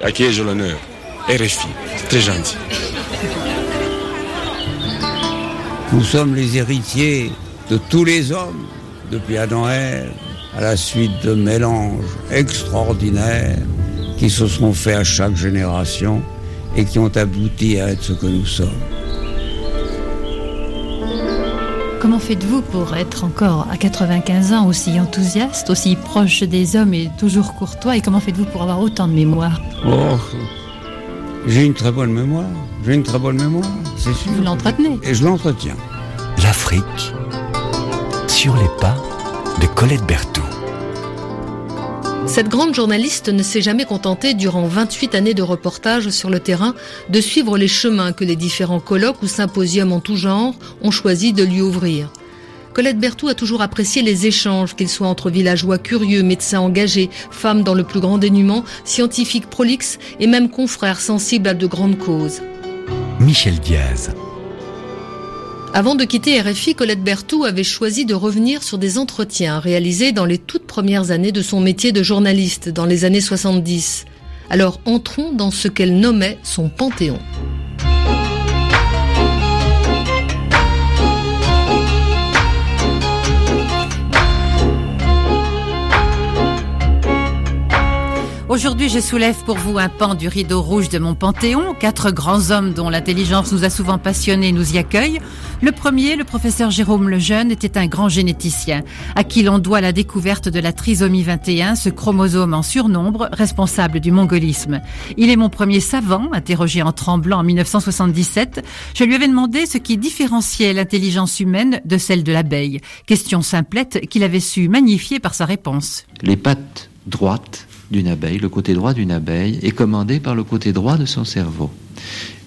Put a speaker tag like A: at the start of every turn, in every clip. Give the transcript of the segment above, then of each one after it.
A: À qui ai-je l'honneur? RFI, c'est très gentil.
B: Nous sommes les héritiers de tous les hommes, depuis Adam et Ève, à la suite de mélanges extraordinaires qui se sont faits à chaque génération et qui ont abouti à être ce que nous sommes.
C: Comment faites-vous pour être encore à 95 ans aussi enthousiaste, aussi proche des hommes et toujours courtois Et comment faites-vous pour avoir autant de mémoire?
B: Oh, j'ai une très bonne mémoire. J'ai une très bonne mémoire, c'est sûr.
C: Vous l'entretenez?
B: Et je l'entretiens.
D: L'Afrique sur les pas de Colette Berthoud.
E: Cette grande journaliste ne s'est jamais contentée, durant 28 années de reportage sur le terrain, de suivre les chemins que les différents colloques ou symposiums en tout genre ont choisi de lui ouvrir. Colette Berthoud a toujours apprécié les échanges, qu'ils soient entre villageois curieux, médecins engagés, femmes dans le plus grand dénuement, scientifiques prolixes et même confrères sensibles à de grandes causes.
D: Michel Diaz.
E: Avant de quitter RFI, Colette Berthoud avait choisi de revenir sur des entretiens réalisés dans les toutes premières années de son métier de journaliste, dans les années 70. Alors entrons dans ce qu'elle nommait son panthéon.
F: Aujourd'hui, je soulève pour vous un pan du rideau rouge de mon panthéon. Quatre grands hommes dont l'intelligence nous a souvent passionnés nous y accueillent. Le premier, le professeur Jérôme Lejeune, était un grand généticien, à qui l'on doit la découverte de la trisomie 21, ce chromosome en surnombre responsable du mongolisme. Il est mon premier savant, interrogé en tremblant en 1977. Je lui avais demandé ce qui différenciait l'intelligence humaine de celle de l'abeille. Question simplette qu'il avait su magnifier par sa réponse.
G: Les pattes droites d'une abeille, le côté droit d'une abeille, est commandé par le côté droit de son cerveau.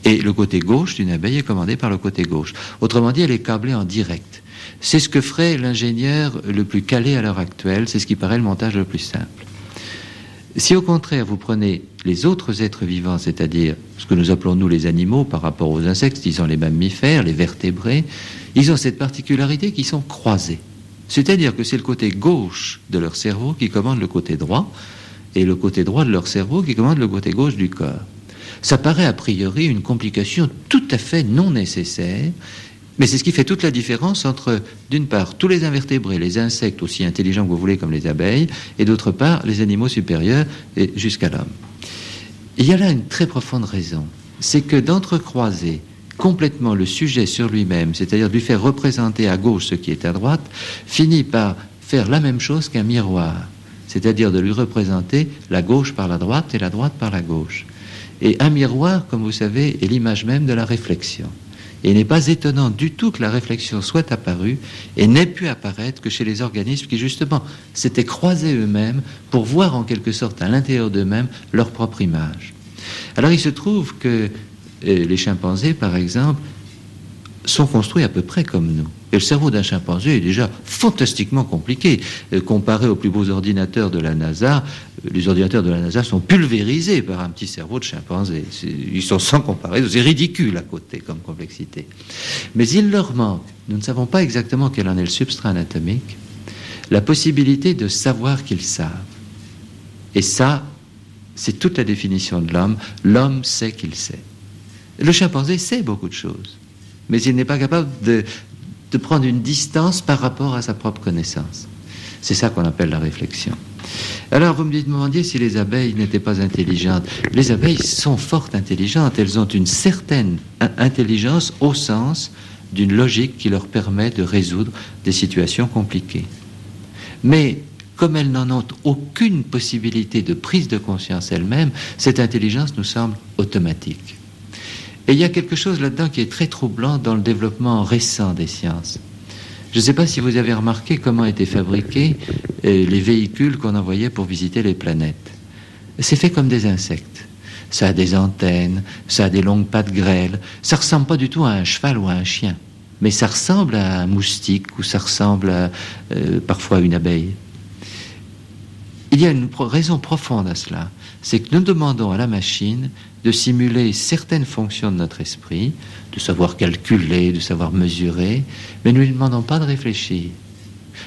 G: Et le côté gauche d'une abeille est commandé par le côté gauche. Autrement dit, elle est câblée en direct. C'est ce que ferait l'ingénieur le plus calé à l'heure actuelle, c'est ce qui paraît le montage le plus simple. Si au contraire vous prenez les autres êtres vivants, c'est-à-dire ce que nous appelons nous les animaux par rapport aux insectes, disons les mammifères, les vertébrés, ils ont cette particularité qu'ils sont croisés. C'est-à-dire que c'est le côté gauche de leur cerveau qui commande le côté droit, et le côté droit de leur cerveau qui commande le côté gauche du corps. Ça paraît a priori une complication tout à fait non nécessaire, mais c'est ce qui fait toute la différence entre, d'une part, tous les invertébrés, les insectes aussi intelligents que vous voulez comme les abeilles, et d'autre part, les animaux supérieurs et jusqu'à l'homme. Il y a là une très profonde raison, c'est que d'entrecroiser complètement le sujet sur lui-même, c'est-à-dire de lui faire représenter à gauche ce qui est à droite, finit par faire la même chose qu'un miroir c'est-à-dire de lui représenter la gauche par la droite et la droite par la gauche. Et un miroir, comme vous savez, est l'image même de la réflexion. Et il n'est pas étonnant du tout que la réflexion soit apparue et n'ait pu apparaître que chez les organismes qui, justement, s'étaient croisés eux-mêmes pour voir en quelque sorte à l'intérieur d'eux-mêmes leur propre image. Alors il se trouve que euh, les chimpanzés, par exemple, sont construits à peu près comme nous. Et le cerveau d'un chimpanzé est déjà fantastiquement compliqué. Euh, comparé aux plus beaux ordinateurs de la NASA, euh, les ordinateurs de la NASA sont pulvérisés par un petit cerveau de chimpanzé. Ils sont sans comparaison. C'est ridicule à côté comme complexité. Mais il leur manque, nous ne savons pas exactement quel en est le substrat anatomique, la possibilité de savoir qu'ils savent. Et ça, c'est toute la définition de l'homme. L'homme sait qu'il sait. Le chimpanzé sait beaucoup de choses mais il n'est pas capable de, prendre une distance par rapport à sa propre connaissance. C'est ça qu'on appelle la réflexion. Alors vous me demandiez si les abeilles n'étaient pas intelligentes. Les abeilles sont fort intelligentes, elles ont une certaine intelligence au sens d'une logique qui leur permet de résoudre des situations compliquées. Mais comme elles n'en ont aucune possibilité de prise de conscience elles-mêmes, cette intelligence nous semble automatique. Et il y a quelque chose là-dedans qui est très troublant dans le développement récent des sciences. Je ne sais pas si vous avez remarqué comment étaient fabriqués euh, les véhicules qu'on envoyait pour visiter les planètes. C'est fait comme des insectes. Ça a des antennes, ça a des longues pattes grêles. Ça ressemble pas du tout à un cheval ou à un chien. Mais ça ressemble à un moustique ou ça ressemble euh, parfois à une abeille. Il y a une raison profonde à cela. C'est que nous demandons à la machine de simuler certaines fonctions de notre esprit, de savoir calculer, de savoir mesurer, mais ne lui demandons pas de réfléchir.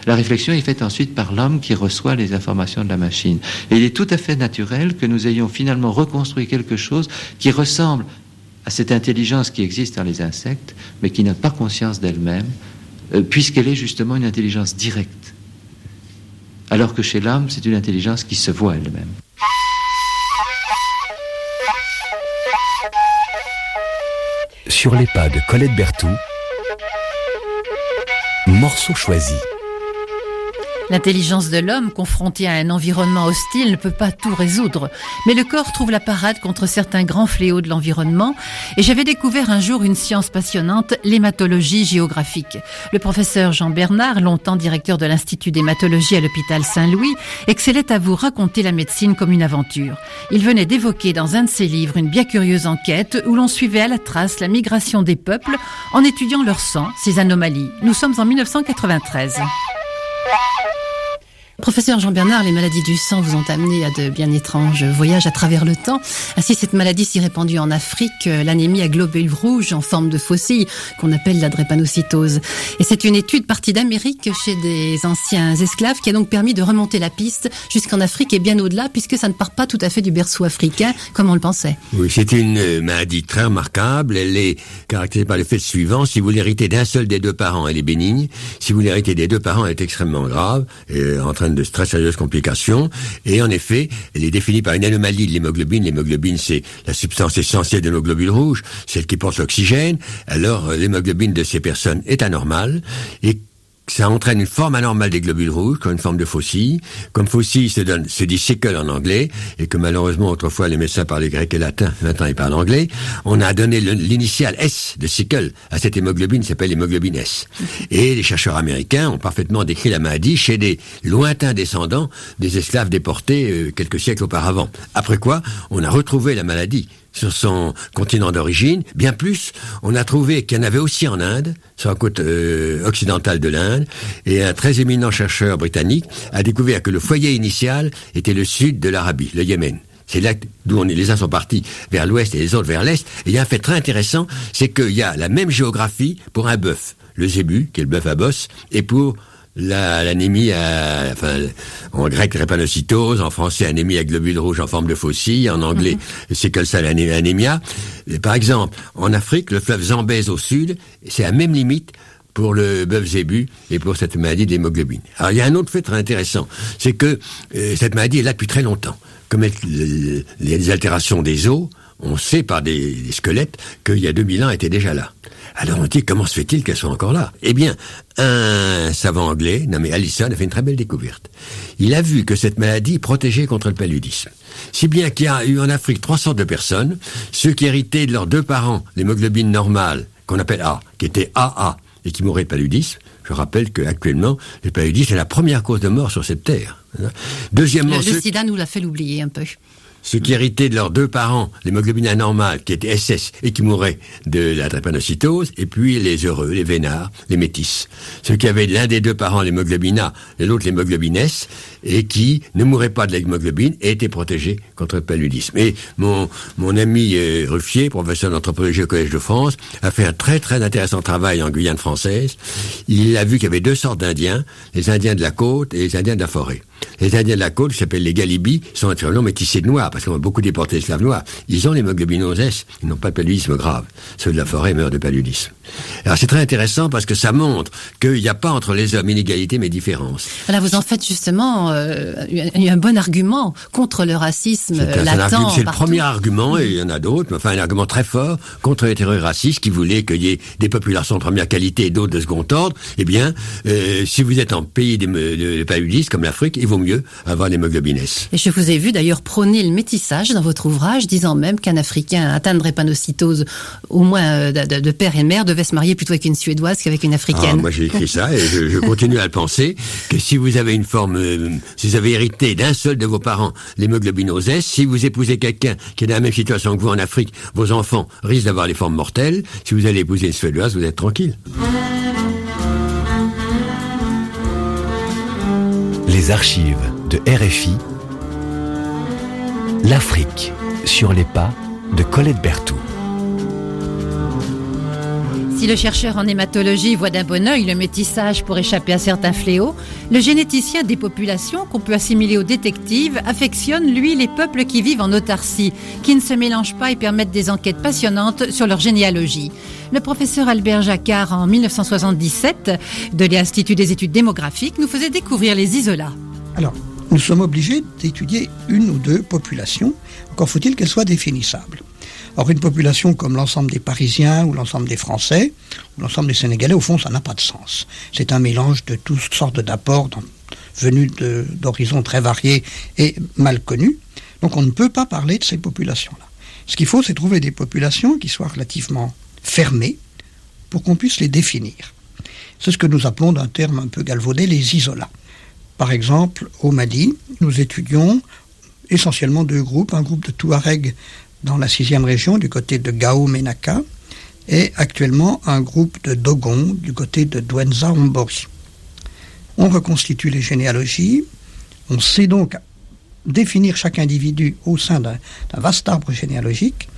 G: La réflexion est faite ensuite par l'homme qui reçoit les informations de la machine. Et il est tout à fait naturel que nous ayons finalement reconstruit quelque chose qui ressemble à cette intelligence qui existe dans les insectes, mais qui n'a pas conscience d'elle-même, euh, puisqu'elle est justement une intelligence directe. Alors que chez l'homme, c'est une intelligence qui se voit elle-même.
D: Sur les pas de Colette Berthoud, morceau choisi.
F: L'intelligence de l'homme, confronté à un environnement hostile, ne peut pas tout résoudre. Mais le corps trouve la parade contre certains grands fléaux de l'environnement. Et j'avais découvert un jour une science passionnante, l'hématologie géographique. Le professeur Jean Bernard, longtemps directeur de l'Institut d'hématologie à l'hôpital Saint-Louis, excellait à vous raconter la médecine comme une aventure. Il venait d'évoquer dans un de ses livres une bien curieuse enquête où l'on suivait à la trace la migration des peuples en étudiant leur sang, ses anomalies. Nous sommes en 1993. Professeur Jean-Bernard, les maladies du sang vous ont amené à de bien étranges voyages à travers le temps. Ainsi, cette maladie si répandue en Afrique, euh, l'anémie à globules rouges en forme de faucille, qu'on appelle la drépanocytose. Et c'est une étude partie d'Amérique chez des anciens esclaves qui a donc permis de remonter la piste jusqu'en Afrique et bien au-delà, puisque ça ne part pas tout à fait du berceau africain, comme on le pensait.
H: Oui, c'est une maladie très remarquable. Elle est caractérisée par le fait suivant. Si vous l'héritez d'un seul des deux parents, elle est bénigne. Si vous l'héritez des deux parents, elle est extrêmement grave, en de très sérieuses complications. Et en effet, elle est définie par une anomalie de l'hémoglobine. L'hémoglobine, c'est la substance essentielle de nos globules rouges, celle qui porte l'oxygène. Alors, l'hémoglobine de ces personnes est anormale. Et ça entraîne une forme anormale des globules rouges, comme une forme de faucille. Comme faucille se, donne, se dit sickle en anglais, et que malheureusement autrefois les médecins parlaient grec et latin, maintenant ils parlent anglais, on a donné l'initiale S de sickle à cette hémoglobine s'appelle l'hémoglobine S. Et les chercheurs américains ont parfaitement décrit la maladie chez des lointains descendants des esclaves déportés euh, quelques siècles auparavant. Après quoi, on a retrouvé la maladie sur son continent d'origine. Bien plus, on a trouvé qu'il y en avait aussi en Inde, sur la côte euh, occidentale de l'Inde, et un très éminent chercheur britannique a découvert que le foyer initial était le sud de l'Arabie, le Yémen. C'est là d'où on est, les uns sont partis vers l'ouest et les autres vers l'est. Et il y a un fait très intéressant, c'est qu'il y a la même géographie pour un bœuf, le zébu, qui est le bœuf à bosse, et pour l'anémie à, enfin, en grec drépanocytose, en français anémie à globules rouges en forme de faucille, en anglais mm c'est que ça l'anémia. Par exemple, en Afrique, le fleuve Zambèze au sud, c'est la même limite pour le bœuf zébu et pour cette maladie de l'hémoglobine. Alors il y a un autre fait très intéressant, c'est que euh, cette maladie est là depuis très longtemps. Comme y a des altérations des os, on sait par des, des squelettes qu'il y a 2000 ans, elle était déjà là. Alors on dit comment se fait-il qu'elles soient encore là? Eh bien, un savant anglais nommé Allison a fait une très belle découverte. Il a vu que cette maladie protégeait contre le paludisme. Si bien qu'il y a eu en Afrique trois sortes de personnes, ceux qui héritaient de leurs deux parents l'hémoglobine normale, qu'on appelle A, qui était AA, et qui mouraient de paludisme. Je rappelle qu'actuellement, le paludisme est la première cause de mort sur cette terre.
F: Deuxièmement, le, le sida nous l'a fait l'oublier un peu
H: ceux qui héritaient de leurs deux parents l'hémoglobine anormale, qui était SS, et qui mouraient de la drépanocytose, et puis les heureux, les vénards, les métis. Ceux qui avaient l'un des deux parents l'hémoglobine A, et l'autre l'hémoglobine S, et qui ne mouraient pas de l'hémoglobine et étaient protégés contre le paludisme. Et mon, mon ami euh, Ruffier, professeur d'anthropologie au Collège de France, a fait un très très intéressant travail en Guyane française. Il a vu qu'il y avait deux sortes d'Indiens, les Indiens de la côte et les Indiens de la forêt. Les Indiens de la côte, qui s'appellent les Galibis, sont naturellement métissés de noirs, parce qu'on a beaucoup déporté esclaves noirs. Ils ont l'hémoglobinose S, ils n'ont pas de paludisme grave. Ceux de la forêt meurent de paludisme. Alors c'est très intéressant parce que ça montre qu'il n'y a pas entre les hommes inégalité mais différence.
F: Là, vous en faites justement euh, un bon argument contre le racisme latent.
H: C'est le premier argument, et il y en a d'autres, mais enfin un argument très fort contre les terreurs racistes qui voulaient qu'il y ait des populations de première qualité et d'autres de second ordre. Eh bien, euh, si vous êtes en pays de, de, de paludisme comme l'Afrique, il vaut mieux avoir l'hémoglobine S.
F: Et je vous ai vu d'ailleurs prôner le métissage dans votre ouvrage, disant même qu'un Africain atteint de drépanocytose, au moins euh, de, de, père et de mère, devait se marier plutôt avec une Suédoise qu'avec une Africaine. Ah,
H: moi j'ai écrit ça et je, je, continue à le penser, que si vous avez une forme, euh, si vous avez hérité d'un seul de vos parents l'hémoglobinose S, si vous épousez quelqu'un qui est dans la même situation que vous en Afrique, vos enfants risquent d'avoir les formes mortelles. Si vous allez épouser une Suédoise, vous êtes tranquille.
D: Les archives de RFI, l'Afrique sur les pas de Colette Berthoud.
F: Si le chercheur en hématologie voit d'un bon oeil le métissage pour échapper à certains fléaux, le généticien des populations, qu'on peut assimiler aux détectives, affectionne, lui, les peuples qui vivent en autarcie, qui ne se mélangent pas et permettent des enquêtes passionnantes sur leur généalogie. Le professeur Albert Jacquard, en 1977, de l'Institut des études démographiques, nous faisait découvrir les isolats.
I: Alors, nous sommes obligés d'étudier une ou deux populations, encore faut-il qu'elles soient définissables. Or, une population comme l'ensemble des Parisiens ou l'ensemble des Français ou l'ensemble des Sénégalais, au fond, ça n'a pas de sens. C'est un mélange de toutes sortes d'apports venus d'horizons très variés et mal connus. Donc, on ne peut pas parler de ces populations-là. Ce qu'il faut, c'est trouver des populations qui soient relativement fermées pour qu'on puisse les définir. C'est ce que nous appelons d'un terme un peu galvaudé les isolats. Par exemple, au Mali, nous étudions essentiellement deux groupes, un groupe de Touaregs dans la sixième région, du côté de Gao-Menaka, et actuellement un groupe de Dogon, du côté de Douenza-Ombori. On reconstitue les généalogies, on sait donc définir chaque individu au sein d'un vaste arbre généalogique,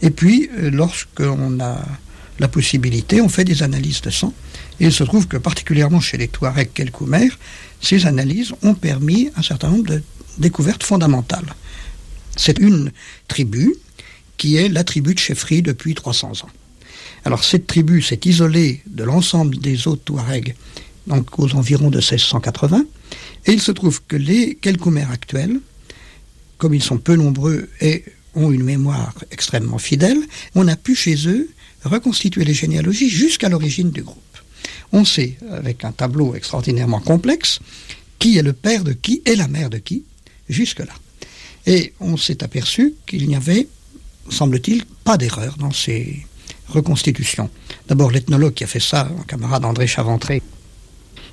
I: et puis euh, lorsqu'on a la possibilité, on fait des analyses de sang, et il se trouve que particulièrement chez les Touaregs Kelkoumer, ces analyses ont permis un certain nombre de découvertes fondamentales. C'est une tribu qui est la tribu de chefferie depuis 300 ans. Alors cette tribu s'est isolée de l'ensemble des autres Touaregs, donc aux environs de 1680, et il se trouve que les Kelkoumer actuels, comme ils sont peu nombreux et ont une mémoire extrêmement fidèle, on a pu chez eux reconstituer les généalogies jusqu'à l'origine du groupe. On sait, avec un tableau extraordinairement complexe, qui est le père de qui et la mère de qui, jusque-là. Et on s'est aperçu qu'il n'y avait semble-t-il, pas d'erreur dans ces reconstitutions. D'abord, l'ethnologue qui a fait ça, un camarade André Chaventré,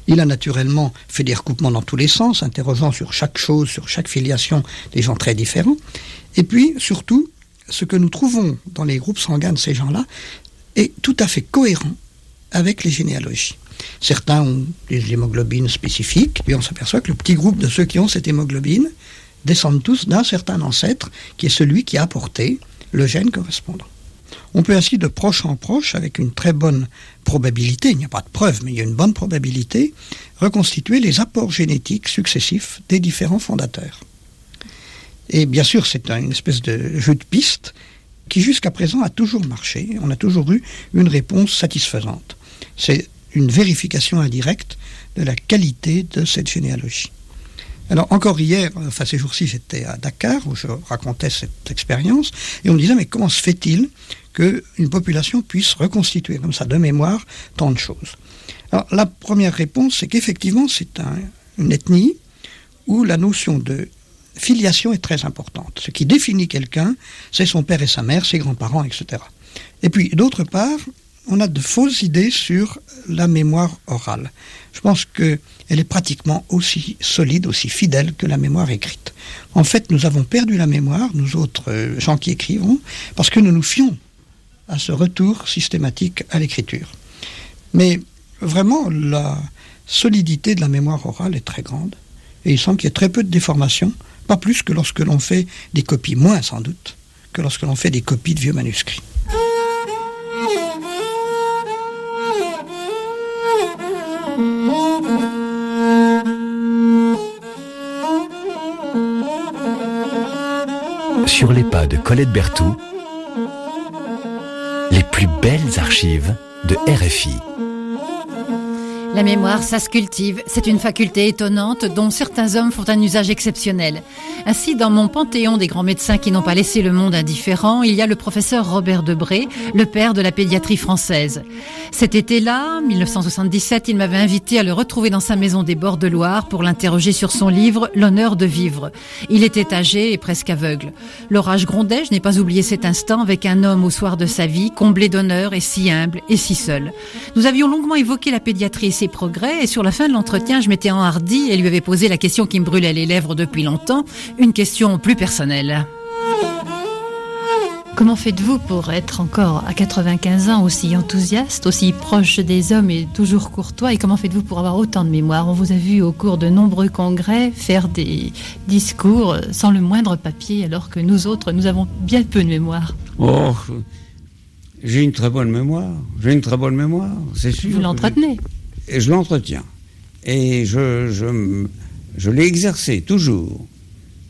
I: il a naturellement fait des recoupements dans tous les sens, interrogeant sur chaque chose, sur chaque filiation des gens très différents. Et puis, surtout, ce que nous trouvons dans les groupes sanguins de ces gens-là est tout à fait cohérent avec les généalogies. Certains ont des hémoglobines spécifiques, puis on s'aperçoit que le petit groupe de ceux qui ont cette hémoglobine descendent tous d'un certain ancêtre qui est celui qui a apporté le gène correspondant. On peut ainsi de proche en proche, avec une très bonne probabilité, il n'y a pas de preuve, mais il y a une bonne probabilité, reconstituer les apports génétiques successifs des différents fondateurs. Et bien sûr, c'est une espèce de jeu de piste qui jusqu'à présent a toujours marché. On a toujours eu une réponse satisfaisante. C'est une vérification indirecte de la qualité de cette généalogie. Alors encore hier, enfin ces jours-ci, j'étais à Dakar où je racontais cette expérience et on me disait mais comment se fait-il qu'une population puisse reconstituer comme ça de mémoire tant de choses? Alors la première réponse, c'est qu'effectivement c'est une ethnie où la notion de filiation est très importante. Ce qui définit quelqu'un, c'est son père et sa mère, ses grands-parents, etc. Et puis d'autre part, on a de fausses idées sur la mémoire orale. Je pense que elle est pratiquement aussi solide, aussi fidèle que la mémoire écrite. En fait, nous avons perdu la mémoire, nous autres euh, gens qui écrivons, parce que nous nous fions à ce retour systématique à l'écriture. Mais vraiment, la solidité de la mémoire orale est très grande, et il semble qu'il y ait très peu de déformations, pas plus que lorsque l'on fait des copies, moins sans doute, que lorsque l'on fait des copies de vieux manuscrits.
D: Les pas de Colette Berthoud, les plus belles archives de RFI.
F: La mémoire, ça se cultive. C'est une faculté étonnante dont certains hommes font un usage exceptionnel. Ainsi, dans mon panthéon des grands médecins qui n'ont pas laissé le monde indifférent, il y a le professeur Robert Debré, le père de la pédiatrie française. Cet été-là, 1977, il m'avait invité à le retrouver dans sa maison des bords de Loire pour l'interroger sur son livre L'honneur de vivre. Il était âgé et presque aveugle. L'orage grondait, je n'ai pas oublié cet instant, avec un homme au soir de sa vie, comblé d'honneur et si humble et si seul. Nous avions longuement évoqué la pédiatrie progrès et sur la fin de l'entretien, je m'étais enhardi et lui avais posé la question qui me brûlait les lèvres depuis longtemps, une question plus personnelle.
C: Comment faites-vous pour être encore à 95 ans aussi enthousiaste, aussi proche des hommes et toujours courtois? Et comment faites-vous pour avoir autant de mémoire? On vous a vu au cours de nombreux congrès faire des discours sans le moindre papier, alors que nous autres, nous avons bien peu de mémoire.
B: Oh, J'ai une très bonne mémoire. J'ai une très bonne mémoire, c'est sûr.
C: Vous l'entretenez?
B: Et je l'entretiens. Et je, je, je l'ai exercé toujours.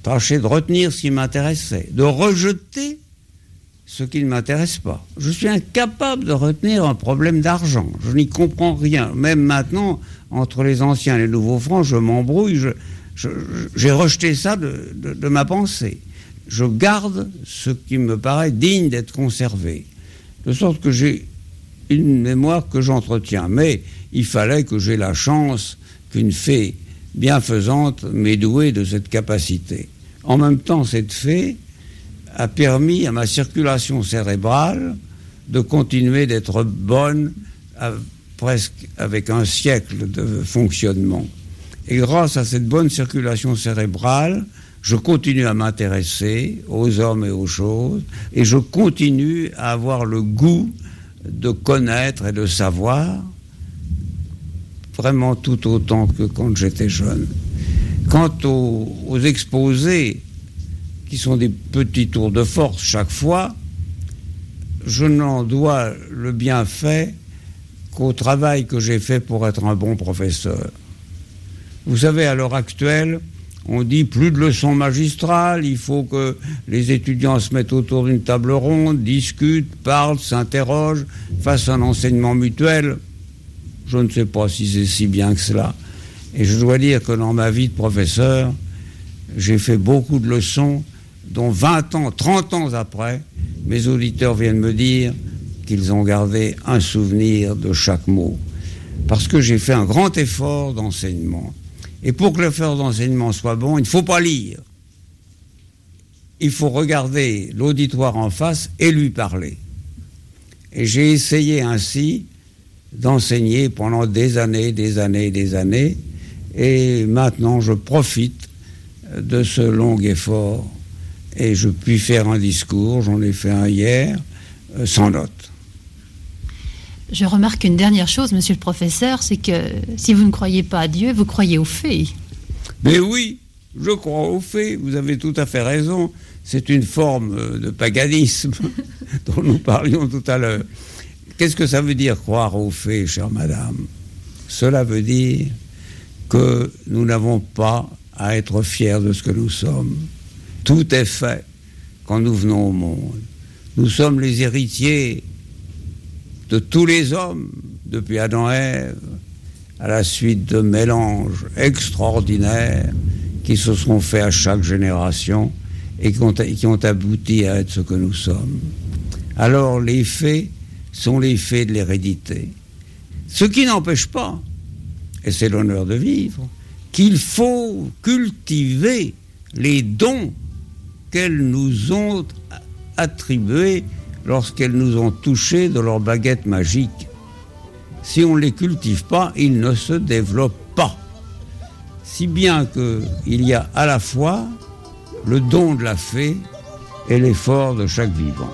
B: Tâcher de retenir ce qui m'intéressait, de rejeter ce qui ne m'intéresse pas. Je suis incapable de retenir un problème d'argent. Je n'y comprends rien. Même maintenant, entre les anciens et les nouveaux francs, je m'embrouille. J'ai rejeté ça de, de ma pensée. Je garde ce qui me paraît digne d'être conservé. De sorte que j'ai une mémoire que j'entretiens. Mais il fallait que j'ai la chance qu'une fée bienfaisante m'ait doué de cette capacité. En même temps, cette fée a permis à ma circulation cérébrale de continuer d'être bonne presque avec un siècle de fonctionnement. Et grâce à cette bonne circulation cérébrale, je continue à m'intéresser aux hommes et aux choses, et je continue à avoir le goût de connaître et de savoir, vraiment tout autant que quand j'étais jeune. Quant aux, exposés, qui sont des petits tours de force chaque fois, je n'en dois le bienfait qu'au travail que j'ai fait pour être un bon professeur. Vous savez, à l'heure actuelle, on dit plus de leçons magistrales, il faut que les étudiants se mettent autour d'une table ronde, discutent, parlent, s'interrogent, fassent un enseignement mutuel. Je ne sais pas si c'est si bien que cela. Et je dois dire que dans ma vie de professeur, j'ai fait beaucoup de leçons dont 20 ans, 30 ans après, mes auditeurs viennent me dire qu'ils ont gardé un souvenir de chaque mot. Parce que j'ai fait un grand effort d'enseignement. Et pour que l'effort d'enseignement soit bon, il ne faut pas lire. Il faut regarder l'auditoire en face et lui parler. Et j'ai essayé ainsi d'enseigner pendant des années, des années, des années. Et maintenant, je profite de ce long effort. Et je puis faire un discours, j'en ai fait un hier, euh, sans note.
C: Je remarque une dernière chose, monsieur le professeur, c'est que si vous ne croyez pas à Dieu, vous croyez aux fées.
B: Mais oui, je crois aux fées, vous avez tout à fait raison. C'est une forme de paganisme dont nous parlions tout à l'heure. Qu'est-ce que ça veut dire croire aux fées, chère madame? Cela veut dire que nous n'avons pas à être fiers de ce que nous sommes. Tout est fait quand nous venons au monde. Nous sommes les héritiers de tous les hommes, depuis Adam et Ève, à la suite de mélanges extraordinaires qui se sont faits à chaque génération et qui ont, qui ont abouti à être ce que nous sommes. Alors les faits sont les faits de l'hérédité. Ce qui n'empêche pas, et c'est l'honneur de vivre, qu'il faut cultiver les dons qu'elles nous ont attribués lorsqu'elles nous ont touchés de leur baguette magique. Si on ne les cultive pas, ils ne se développent pas. Si bien qu'il y a à la fois le don de la fée et l'effort de chaque vivant.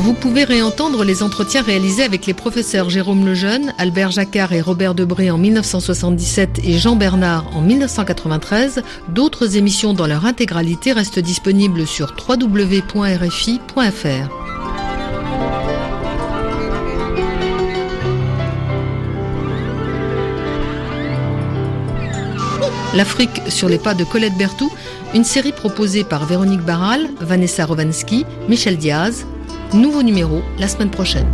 E: Vous pouvez réentendre les entretiens réalisés avec les professeurs Jérôme Lejeune, Albert Jacquard et Robert Debré en 1977 et Jean Bernard en 1993. D'autres émissions dans leur intégralité restent disponibles sur www.rfi.fr. L'Afrique sur les pas de Colette Berthoud, une série proposée par Véronique Barral, Vanessa Rovansky, Michel Diaz, Nouveau numéro la semaine prochaine.